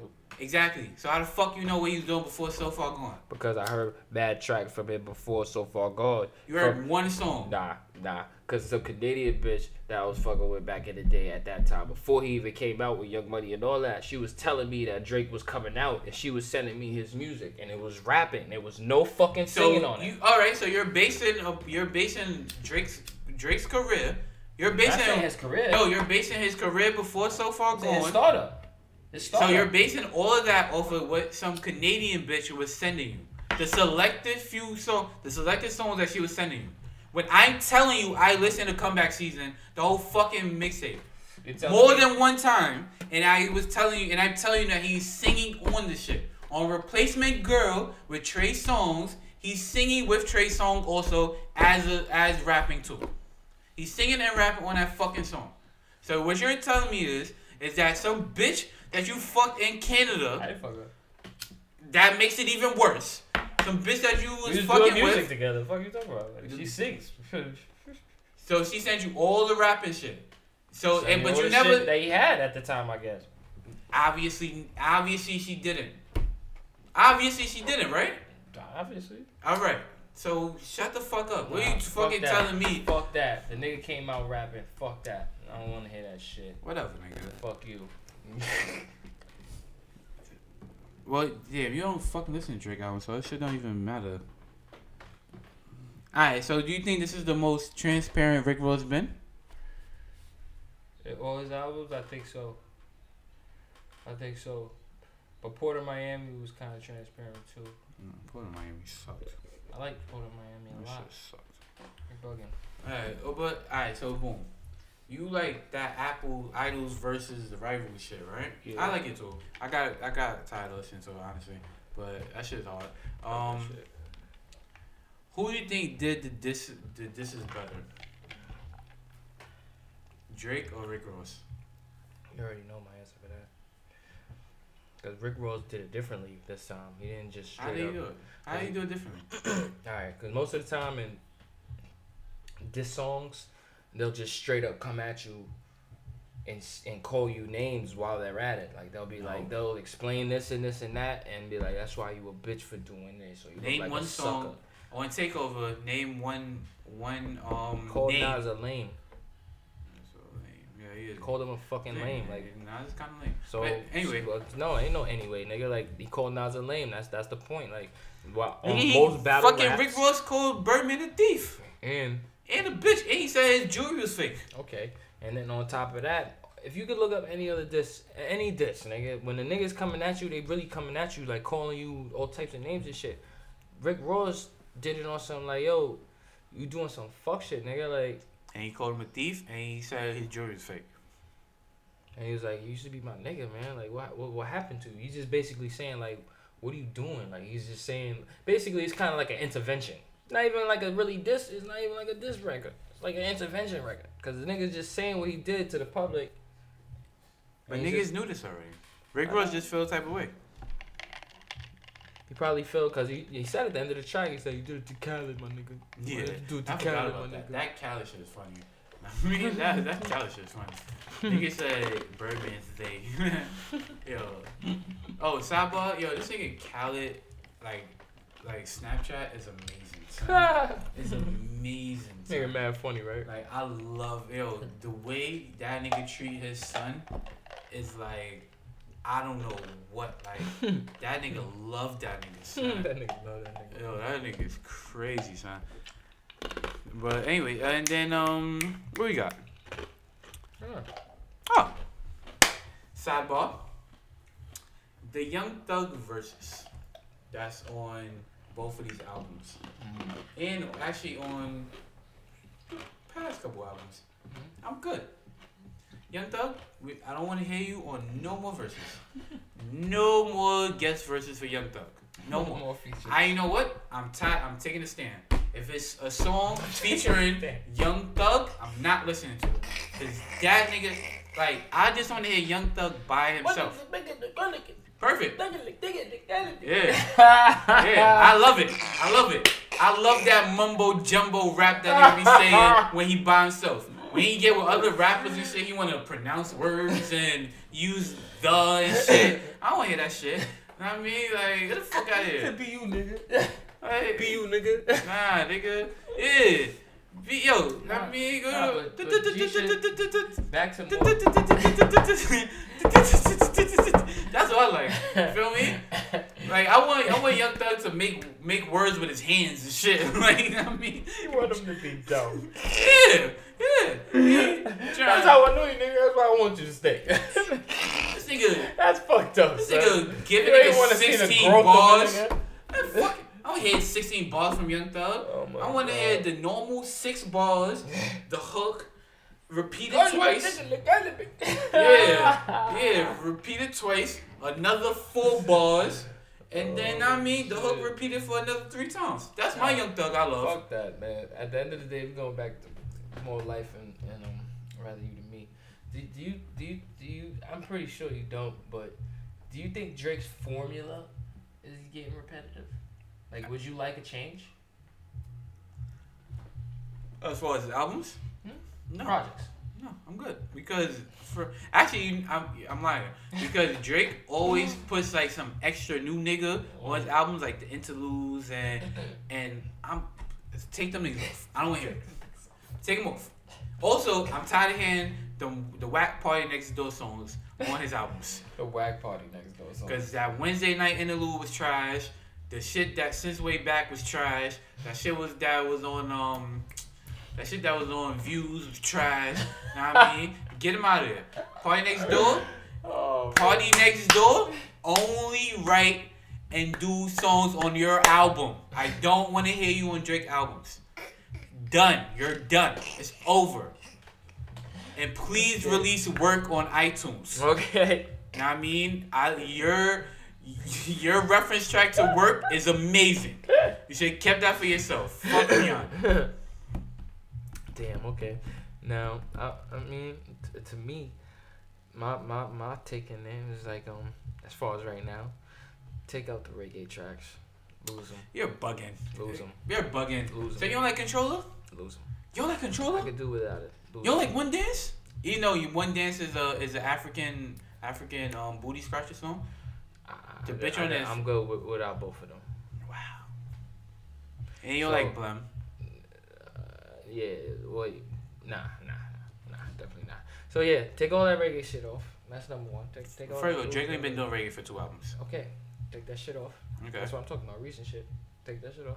Nope. Exactly. So how the fuck you know what he was doing before So Far Gone? Because I heard bad tracks from him before so far gone. You heard From- one song. Nah, nah. Cause some Canadian bitch that I was fucking with back in the day at that time, before he even came out with Young Money and all that, she was telling me that Drake was coming out and she was sending me his music and it was rapping. There was no fucking singing So on you it. all right? So you're basing uh, you're basing Drake's Drake's career. You're basing in his career. no. You're basing his career before So Far It's in his startup. His So you're basing all of that off of what some Canadian bitch was sending you. The selected few song, the selected songs that she was sending you. When I'm telling you, I listened to Comeback Season, the whole fucking mixtape, more me- than one time, and I was telling you, and I'm telling you that he's singing on the shit on Replacement Girl with Trey Songz. He's singing with Trey Song also as a, as rapping too. He's singing and rapping on that fucking song. So what you're telling me is, is that some bitch that you fucked in Canada, I didn't fuck her. that makes it even worse. Some bitch that you We was was fucking doing music with. together. The fuck you talking about? Like, she sings. So she sent you all the rapping shit. So Sent and but you never he had at the time, I guess. obviously obviously she didn't. Obviously she didn't, right? Obviously. All right. So shut the fuck up. What are you fucking that. telling me? Fuck that. The nigga came out rapping. Fuck that. I don't want to hear that shit. Whatever, nigga. Fuck you. Well, yeah, you don't fucking listen to Drake album, so it shit don't even matter. Alright, so do you think this is the most transparent Rick Ross been? All his albums, I think so. I think so. But Port of Miami was kind of transparent too. No, Port of Miami sucked. I like Port of Miami a That lot. shit sucked. You're bugging. Alright, oh, but alright, so boom. You like that Apple Idols versus the rivalry shit, right? Yeah. I like it too. I got I got tired of listening to it honestly, but that shit's hard. Um, Shit. who do you think did the this did this is better? Drake or Rick Ross? You already know my answer for that. Because Rick Ross did it differently this time. He didn't just straight How do you up. do it? How do you do it differently? Alright, because most of the time in diss songs, they'll just straight up come at you and and call you names while they're at it. Like they'll be No. like they'll explain this and this and that and be like, that's why you a bitch for doing this. So you Name like one song on Takeover. Name one one um. Call name. Nas a lame. Yeah, he is. Called him a fucking lame. Like Nas is kind of lame. so. But anyway, no, ain't no anyway, nigga. Like he called Nas a lame. That's that's the point. Like, wha- on he, most battle fucking raps, Rick Ross called Birdman a thief and and a bitch, and he said his jewelry was fake. Okay, and then on top of that, if you could look up any other diss, any diss, nigga, when the niggas coming at you, they really coming at you like calling you all types of names and shit. Rick Ross did it on some like, yo, you doing some fuck shit, nigga, like, And he called him a thief, and he said his jewelry was fake. And he was like, you used to be my nigga, man. Like, what, what, what happened to you? He's just basically saying like, what are you doing? Like, he's just saying, basically, it's kind of like an intervention. Not even like a really diss. It's not even like a diss record. It's like an intervention record. Cause the nigga's just saying what he did to the public. But niggas just- knew this already. Rick Ross just felt type of way. He probably felt because he, he said at the end of the track, he said, You did it to Khaled, my nigga. Yeah, You do it to I Khaled, my that. nigga. That Cali shit is funny. I mean, that that Cali shit is funny. Nigga said Birdman's they. yo. Oh, sidebar. Yo, this nigga Khaled, like, like Snapchat is amazing. son. It's amazing. son. nigga mad funny, right? Like I love yo the way that nigga treat his son is like I don't know what like that nigga love that nigga son. that nigga know that nigga. Yo, that nigga is crazy, son. But anyway, and then um, what we got? Huh. Oh, sidebar. The Young Thug versus that's on both of these albums, and actually on past couple albums. I'm good. Young Thug, we, I don't want to hear you on no more verses. No more guest verses for Young Thug. No more. features. I you know what? I'm tired. I'm taking a stand. If it's a song featuring Young Thug, I'm not listening to it. Cause that nigga, like, I just want to hear Young Thug by himself. Perfect. Yeah, yeah. I love it. I love it. I love that mumbo jumbo rap that nigga be saying when he by himself. When he get with other rappers and shit, he want to pronounce words and use the and shit. I don't want to hear that shit. I mean? Like, get the fuck out of here. Be you, nigga. Hey, Be you, nigga. Nah, nigga. Yeah. Be, yo, what I mean? Go. nah, but- but G shit- Back to more. That's what I like. Feel me? Like I want, I want Young Thug to make make words with his hands and shit. Like you know what I mean, You want him to be dumb. yeah, yeah. That's Trying, how I know you, nigga. That's why I want you to stay. this nigga, That's fucked up, this son. nigga giving You ain't niggas wanna see 16 growth bars. fuck. I don't hear 16 bars from Young Thug. Oh my I want to God. hear the normal six bars, the hook, repeated twice. Yeah, yeah, repeated twice, another four bars, and then I mean the hook shit. repeated for another three times. That's my Young Thug I love. Fuck that, man. At the end of the day, we're going back to more life and, in um rather you than me. Do, do you do you do you? I'm pretty sure you don't, but do you think Drake's formula is getting repetitive? Like, would you like a change? As far as albums? No, Projects. no, I'm good because for actually I'm I'm lying because Drake always puts like some extra new nigga on his albums like the interludes and and I'm take them niggas off. I don't want to hear it. Take them off. Also, I'm tired of hearing the the whack PartyNextDoor songs on his albums. The whack PartyNextDoor. songs. Cause that Wednesday night interlude was trash. The shit that since way back was trash. That shit was that was on um that shit that was on views was trash. know what I mean? Get him out of there. PartyNextDoor. Oh, PartyNextDoor. Only write and do songs on your album. I don't want to hear you on Drake albums. Done. You're done. It's over. And please release work on iTunes. Okay. Know what I mean, I your your reference track to work is amazing. You should have kept that for yourself. Fuck me on. Damn. Okay. Now, I, I mean, t- to me, my my my take in there is like um, as far as right now, take out the reggae tracks, lose them, You're bugging. lose them, You're bugging. Lose So 'em. you don't like Controlla? lose them. You don't like Controlla? I could do without it. Lose You don't like one dance? You know, you one dance is a is an African African um booty scratcher song. I- the I- bitch I- on this- I'm good with, without both of them. Wow. And you So- like Blem. Yeah. Wait. Nah. Nah. Nah. Definitely not. So yeah, take all that reggae shit off. That's number one. Take take all. First of all, Drake ain't been doing reggae for two albums. Okay. Take that shit off. Okay. That's what I'm talking about. Recent shit. Take that shit off.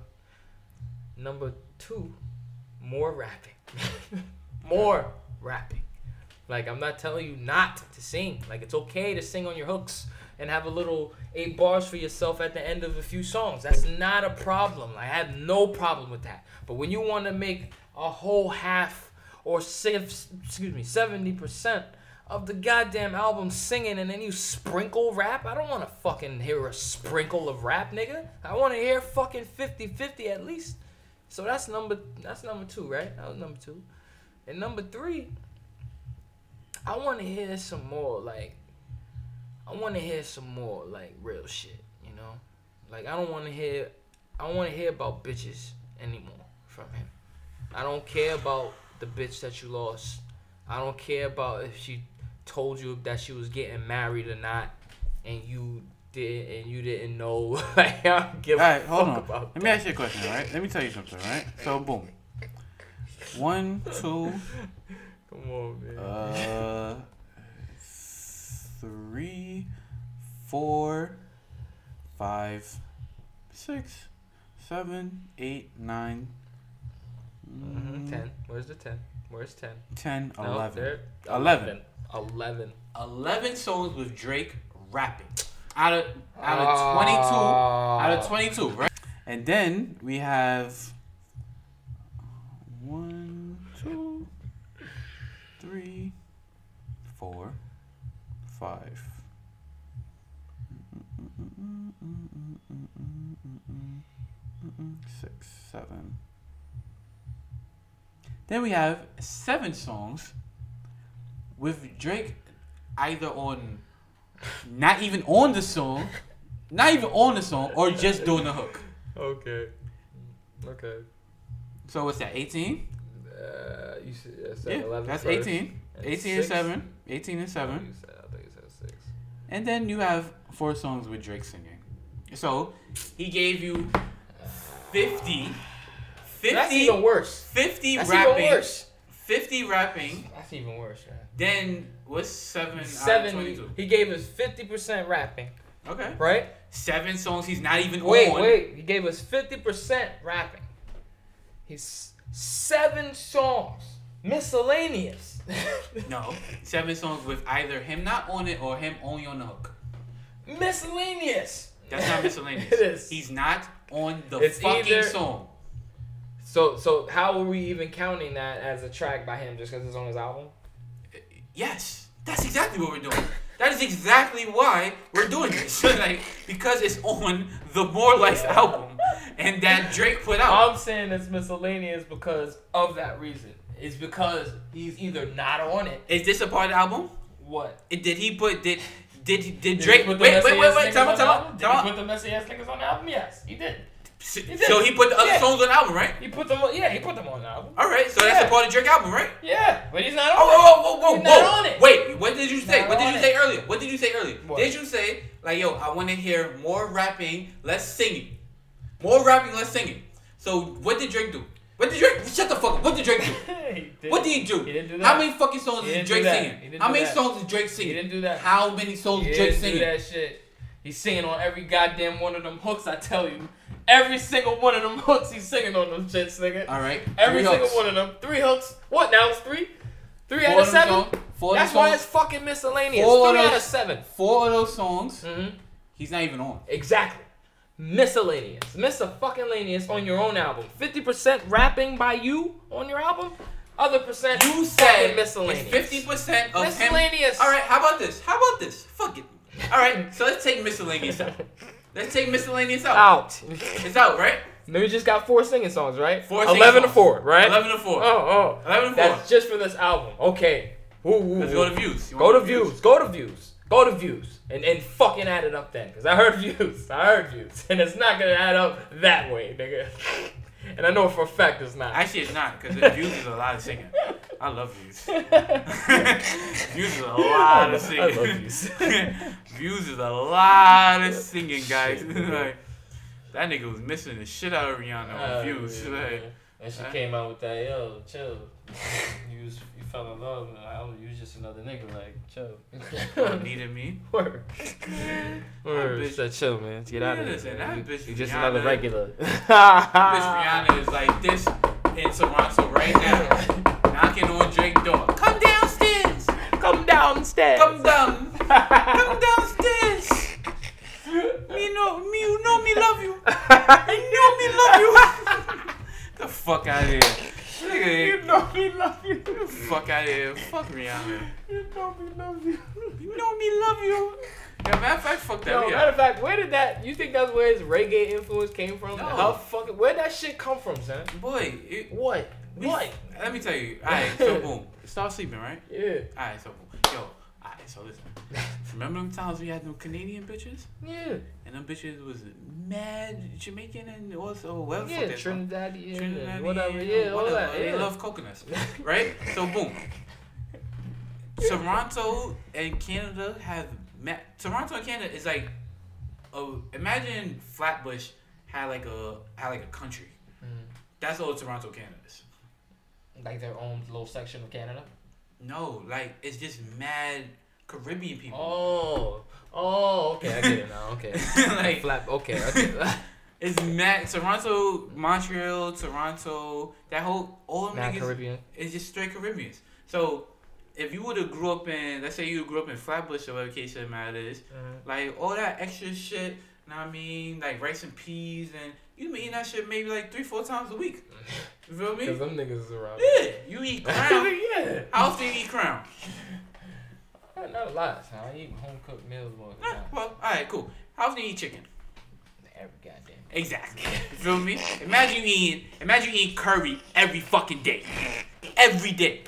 Number two, more rapping. more rapping. Like I'm not telling you not to sing. Like it's okay to sing on your hooks and have a little eight bars for yourself at the end of a few songs. That's not a problem. I have no problem with that. But when you want to make a whole half or six, excuse me, seventy percent of the goddamn album singing and then you sprinkle rap, I don't want to fucking hear a sprinkle of rap, nigga. I want to hear fucking 50-50 at least. So that's number that's number two, right? That was number two. And number three, I want to hear some more like I want to hear some more like real shit, you know? Like I don't want to hear I want to hear about bitches anymore from him. I don't care about the bitch that you lost. I don't care about if she told you that she was getting married or not and you did and you didn't know. like I don't give right, a hold fuck on. about Let me ask you a question, all right? Let me tell you something, all right? So, boom. One, two, Come on, man. uh, three, four, five, six, seven, eight, nine, Mhm, mm, Ten. Where's the ten? Where's ten? ten, No, eleven. Eleven. Eleven. 11 songs with Drake rapping. Out of out of 22, out of 22, right? And then we have one, two, three, four, five. Six, seven. Then we have seven songs with Drake either on not even on the song, not even on the song, or just doing the hook. Okay. Okay. So what's that? 18? Uh, you said, Yeah, 11 that's first, 18. and 18 and 7. 18 and Oh, 7. said, I thought you said six. And then you have four songs with Drake singing. So he gave you 50. 50, That's even worse. 50 That's rapping. even worse. 50 rapping. That's even worse, man. Then what's 7 out of Seven. 22? He gave us fifty percent rapping, Okay. right? Seven songs he's not even Wait, on. wait. He gave us fifty percent rapping. He's seven songs, miscellaneous. No. Seven songs with either him not on it or him only on the hook. miscellaneous. That's not miscellaneous. It is. He's not on the It's fucking either- song. So, so how are we even counting that as a track by him just because it's on his album? Eh, yes. That's exactly what we're doing. That is exactly why we're doing this. like because it's on the More Life album, and that Drake put out. I'm saying it's miscellaneous because of that reason. It's because he's either not on it. Is this a part of the album? What? It- Did he put did did did Did he Drake put wait the wait wait wait niggas time out time out Did he put the messy ass niggas on the album? Yes, he did. So did. so he put the other Yeah. songs on the album, right? He put them. on- Yeah, he put them on the album. All right, so that's a part of Drake album, right? Yeah, but he's not oh, on Oh, it. whoa, whoa, whoa, He's whoa, not on it. Wait, what did you say? not What did you it. say earlier? What did you say earlier? What? Did you say like, yo, I want to hear more rapping, less singing, more rapping, less singing? So what did Drake do? What did Drake? Shut the fuck up. What did Drake do? What did he do? He didn't do that. How many fucking songs He is Drake singing? How many that. songs is Drake singing? didn't do that. How many songs He is Drake singing? that shit. He's singing on every goddamn one of them hooks. I tell you, every single one of them hooks, he's singing on them shits, nigga. All right, Every three single hooks. one of them. Three hooks. What now? It's three. Three Four out of of seven. songs- four of That's why it's fucking miscellaneous. Four of Three out those- of seven. Four of those songs, Mm-hmm. he's not even on. Exactly. Miscellaneous. Mr. fucking Lanius on your own album. 50% rapping by you on your album. Other percent You said miscellaneous. fifty percent of him. All right, how about this? How about this? Fuck it. All right, so let's take miscellaneous out. Let's take miscellaneous out. Out. It's out, right? Then we just got four singing songs, right? Four singing 11 to 4, right? Eleven to four. Oh, oh. Eleven to four. That's just for this album. Okay. Woo, woo, Let's go to views. Go to the views. Go to views. Go to views. And and fucking add it up then. Because I heard views. I heard views. And it's not going to add up that way, nigga. And I know for a fact it's not. Actually, it's not because views is a lot of singing. I love views. views is a lot of singing. I love views. views is a lot of singing, guys. like, that nigga was missing the shit out of Rihanna on Uh, views. yeah, Like. And she Huh? came out with that, yo, chill. You was, you fell in love. and I was, you was just another nigga, like, chill. needed me. Word. Word. bitch- Said chill, man. Get out of here. listen, man. that bitch You just Rihanna- another regular. Bitch Rihanna is like this in Toronto right now, knocking on Drake's door. Come downstairs. Come downstairs. Come down. Come downstairs. Me know me, you know me love you. I know me love you. the fuck out of here. Nigga, know me love you. fuck out of here. Fuck Rihanna. You know me love you. You know me love you. Yeah, matter of fact, fuck that. Yo, matter of fact, where did that? You think that's where his reggae influence came from? No. How fucking? Where that shit come from, son? Boy, it, What? we- What? Let me tell you. Alright, so boom. Start sleeping, right? Yeah. Alright, so boom. Yo, alright, so listen. Remember them times we had them Canadian bitches? Yeah. And them bitches was mad Jamaican and also well Yeah. Trinidadian, Trinidadian, whatever. Yeah. All whatever. that. They love coconuts, right? So boom. Toronto and Canada have ma- Toronto and Canada is like, oh, imagine Flatbush had like a had like a country. Mhm. That's all Toronto, Canada is. Like their own little section of Canada. No, like it's just mad Caribbean people. Oh. Oh. Okay. I get it now. Okay. like Flap. Okay. I that. it's mad Toronto, Montreal, Toronto. That whole all them Not niggas. Caribbean. It's just straight Caribbeans. So if you would have grew up in, let's say you grew up in Flatbush or whatever case it matters, Mhm. like all that extra shit, know what I mean? Like rice and peas, and you been eating that shit maybe like three, four times a week. You feel me? Cause them niggas is around. Yeah, you eat crown. yeah. How often you eat crown? Lot. son. I eat home cooked meals more than eh, that. well, alright, cool. How often you eat chicken? Every goddamn. Exactly. Feel me? Imagine you eating, imagine you eating curry every fucking day, every day.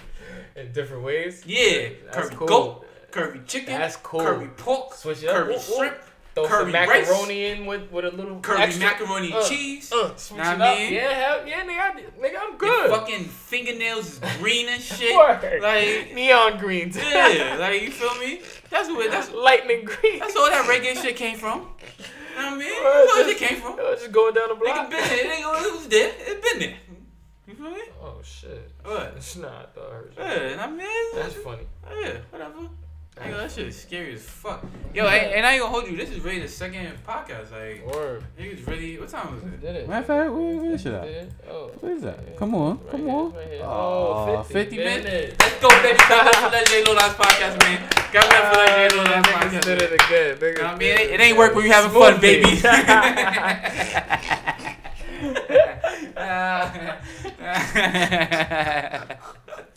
In different ways. Yeah, That's curry cool. goat, curry chicken, That's cool. curry pork, Switch it up. curry shrimp, Throw curry some rice. macaroni in with, with a little curry extra. macaroni uh, cheese. Uh, switch Nah, it up. mean- Yeah, hell, yeah, nigga, I, nigga, I'm Your good. fucking fingernails is green and shit. Like, neon green. yeah, like you feel me? That's where that's lightning green. that's all that reggae shit came from. You know what I mean? Word, That's where it came from. It was just going down the Nigga block. been there. Nigga, it was there. It been there. You feel me? Oh shit. What? It's not. I thought I heard you. Yeah, I mean, That's funny. yeah, whatever. Yo, that shit is scary as fuck. Yo, and, and I ain't gonna hold you. This is really the second podcast. Like, Word. niggas really. What time is it? Did it? Matter of fact, where, where is it at? Did it? Oh. What is that? Right Come on, here. come Right on. here, right here. Oh, oh, 50, 50 minutes. Let's go, baby. Clap up for Legendary Lowlifes Podcast, man. Clap it up for Legendary Lowlifes Niggas oh, Podcast. did it again. Niggas You know what I mean? It, it ain't work when you having Smooth fun, baby.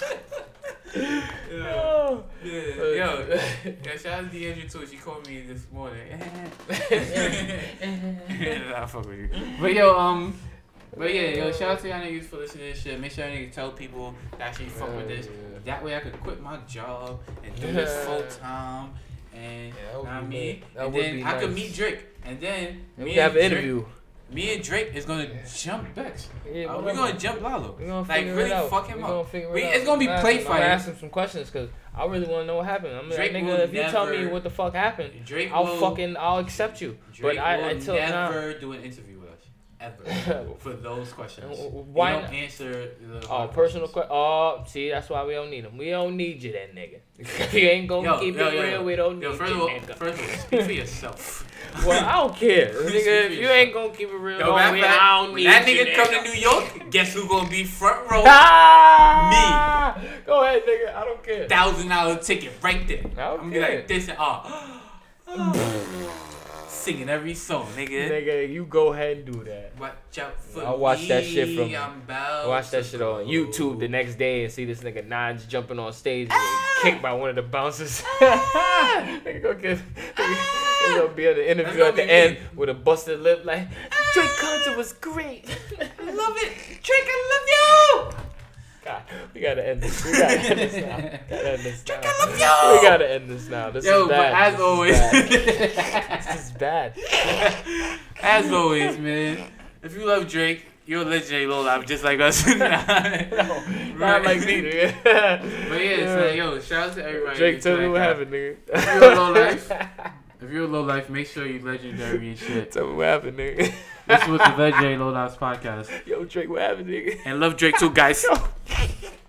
Oh. Yeah, yo, that shout out to D'Andrea too. She called me this morning. I fuck with you. But yo, um, but yeah, yo, shout out to y'all niggas for listening to this shit. Make sure y'all niggas tell people that actually fuck with this. That way I could quit my job and do this full time. And Yeah, I mean. And then I could meet Drake, and then And we have an Drake- interview. Me and Drake is gonna jump Bex. Yeah, Uh, we're gonna jump Lalo. We're gonna Like, figure really it out. fuck him we up. Gonna figure We- it out. it's gonna be I'm play asking- fighting. I'm asking some questions because I really want to know what happened. I'm like, Drake nigga, will if you tell me never- what the fuck happened, Drake I'll will, fucking I'll accept you. Drake but I will until now, never do an interview with us ever for those questions. Why not? don't answer the Oh, personal questions. question. Oh, see, that's why we don't need him. We don't need you, that nigga. you ain't gonna Yo, keep yo, it yo, real. We don't need first you, of all, nigga. first of all, speak for yourself. well, I don't care, nigga. If you ain't gonna keep it real, Yo, don't we- I don't need that you, nigga come to New York, guess who gonna be front row? Ah! Me. Go ahead, nigga. I don't care. Thousand dollar ticket right there. I don't I'm gonna be like this and oh. Singing every song, nigga. Nigga, you go ahead and do that. Watch out for I'll watch that shit me, from- I'm about Watch that shit on. YouTube the next day and see this nigga Nines jumping on stage and get ah! kicked by one of the bouncers. Ah! nigga gonna get, nigga ah! gonna be on the interview at the end me. with a busted lip like, Drake concert was great. I love it. Drake, I love you. God, we gotta end this. We gotta end this now. Gotta end this now. I love you. We gotta end this now. This Yo, is but bad. as This is always, bad. this is bad. as always, man, if you love Drake, you're a legendary low life just like us. No, not like me, nigga. But yeah, so yo, shout out to everybody. Drake, tell me what uh, happened, nigga. If you're a low life, if you're a low life, make sure you legendary and shit. Tell me what happened, nigga. This was the Legendary Lowlifes podcast. Yo, Drake, what happened, nigga? And love Drake too, guys. Yo.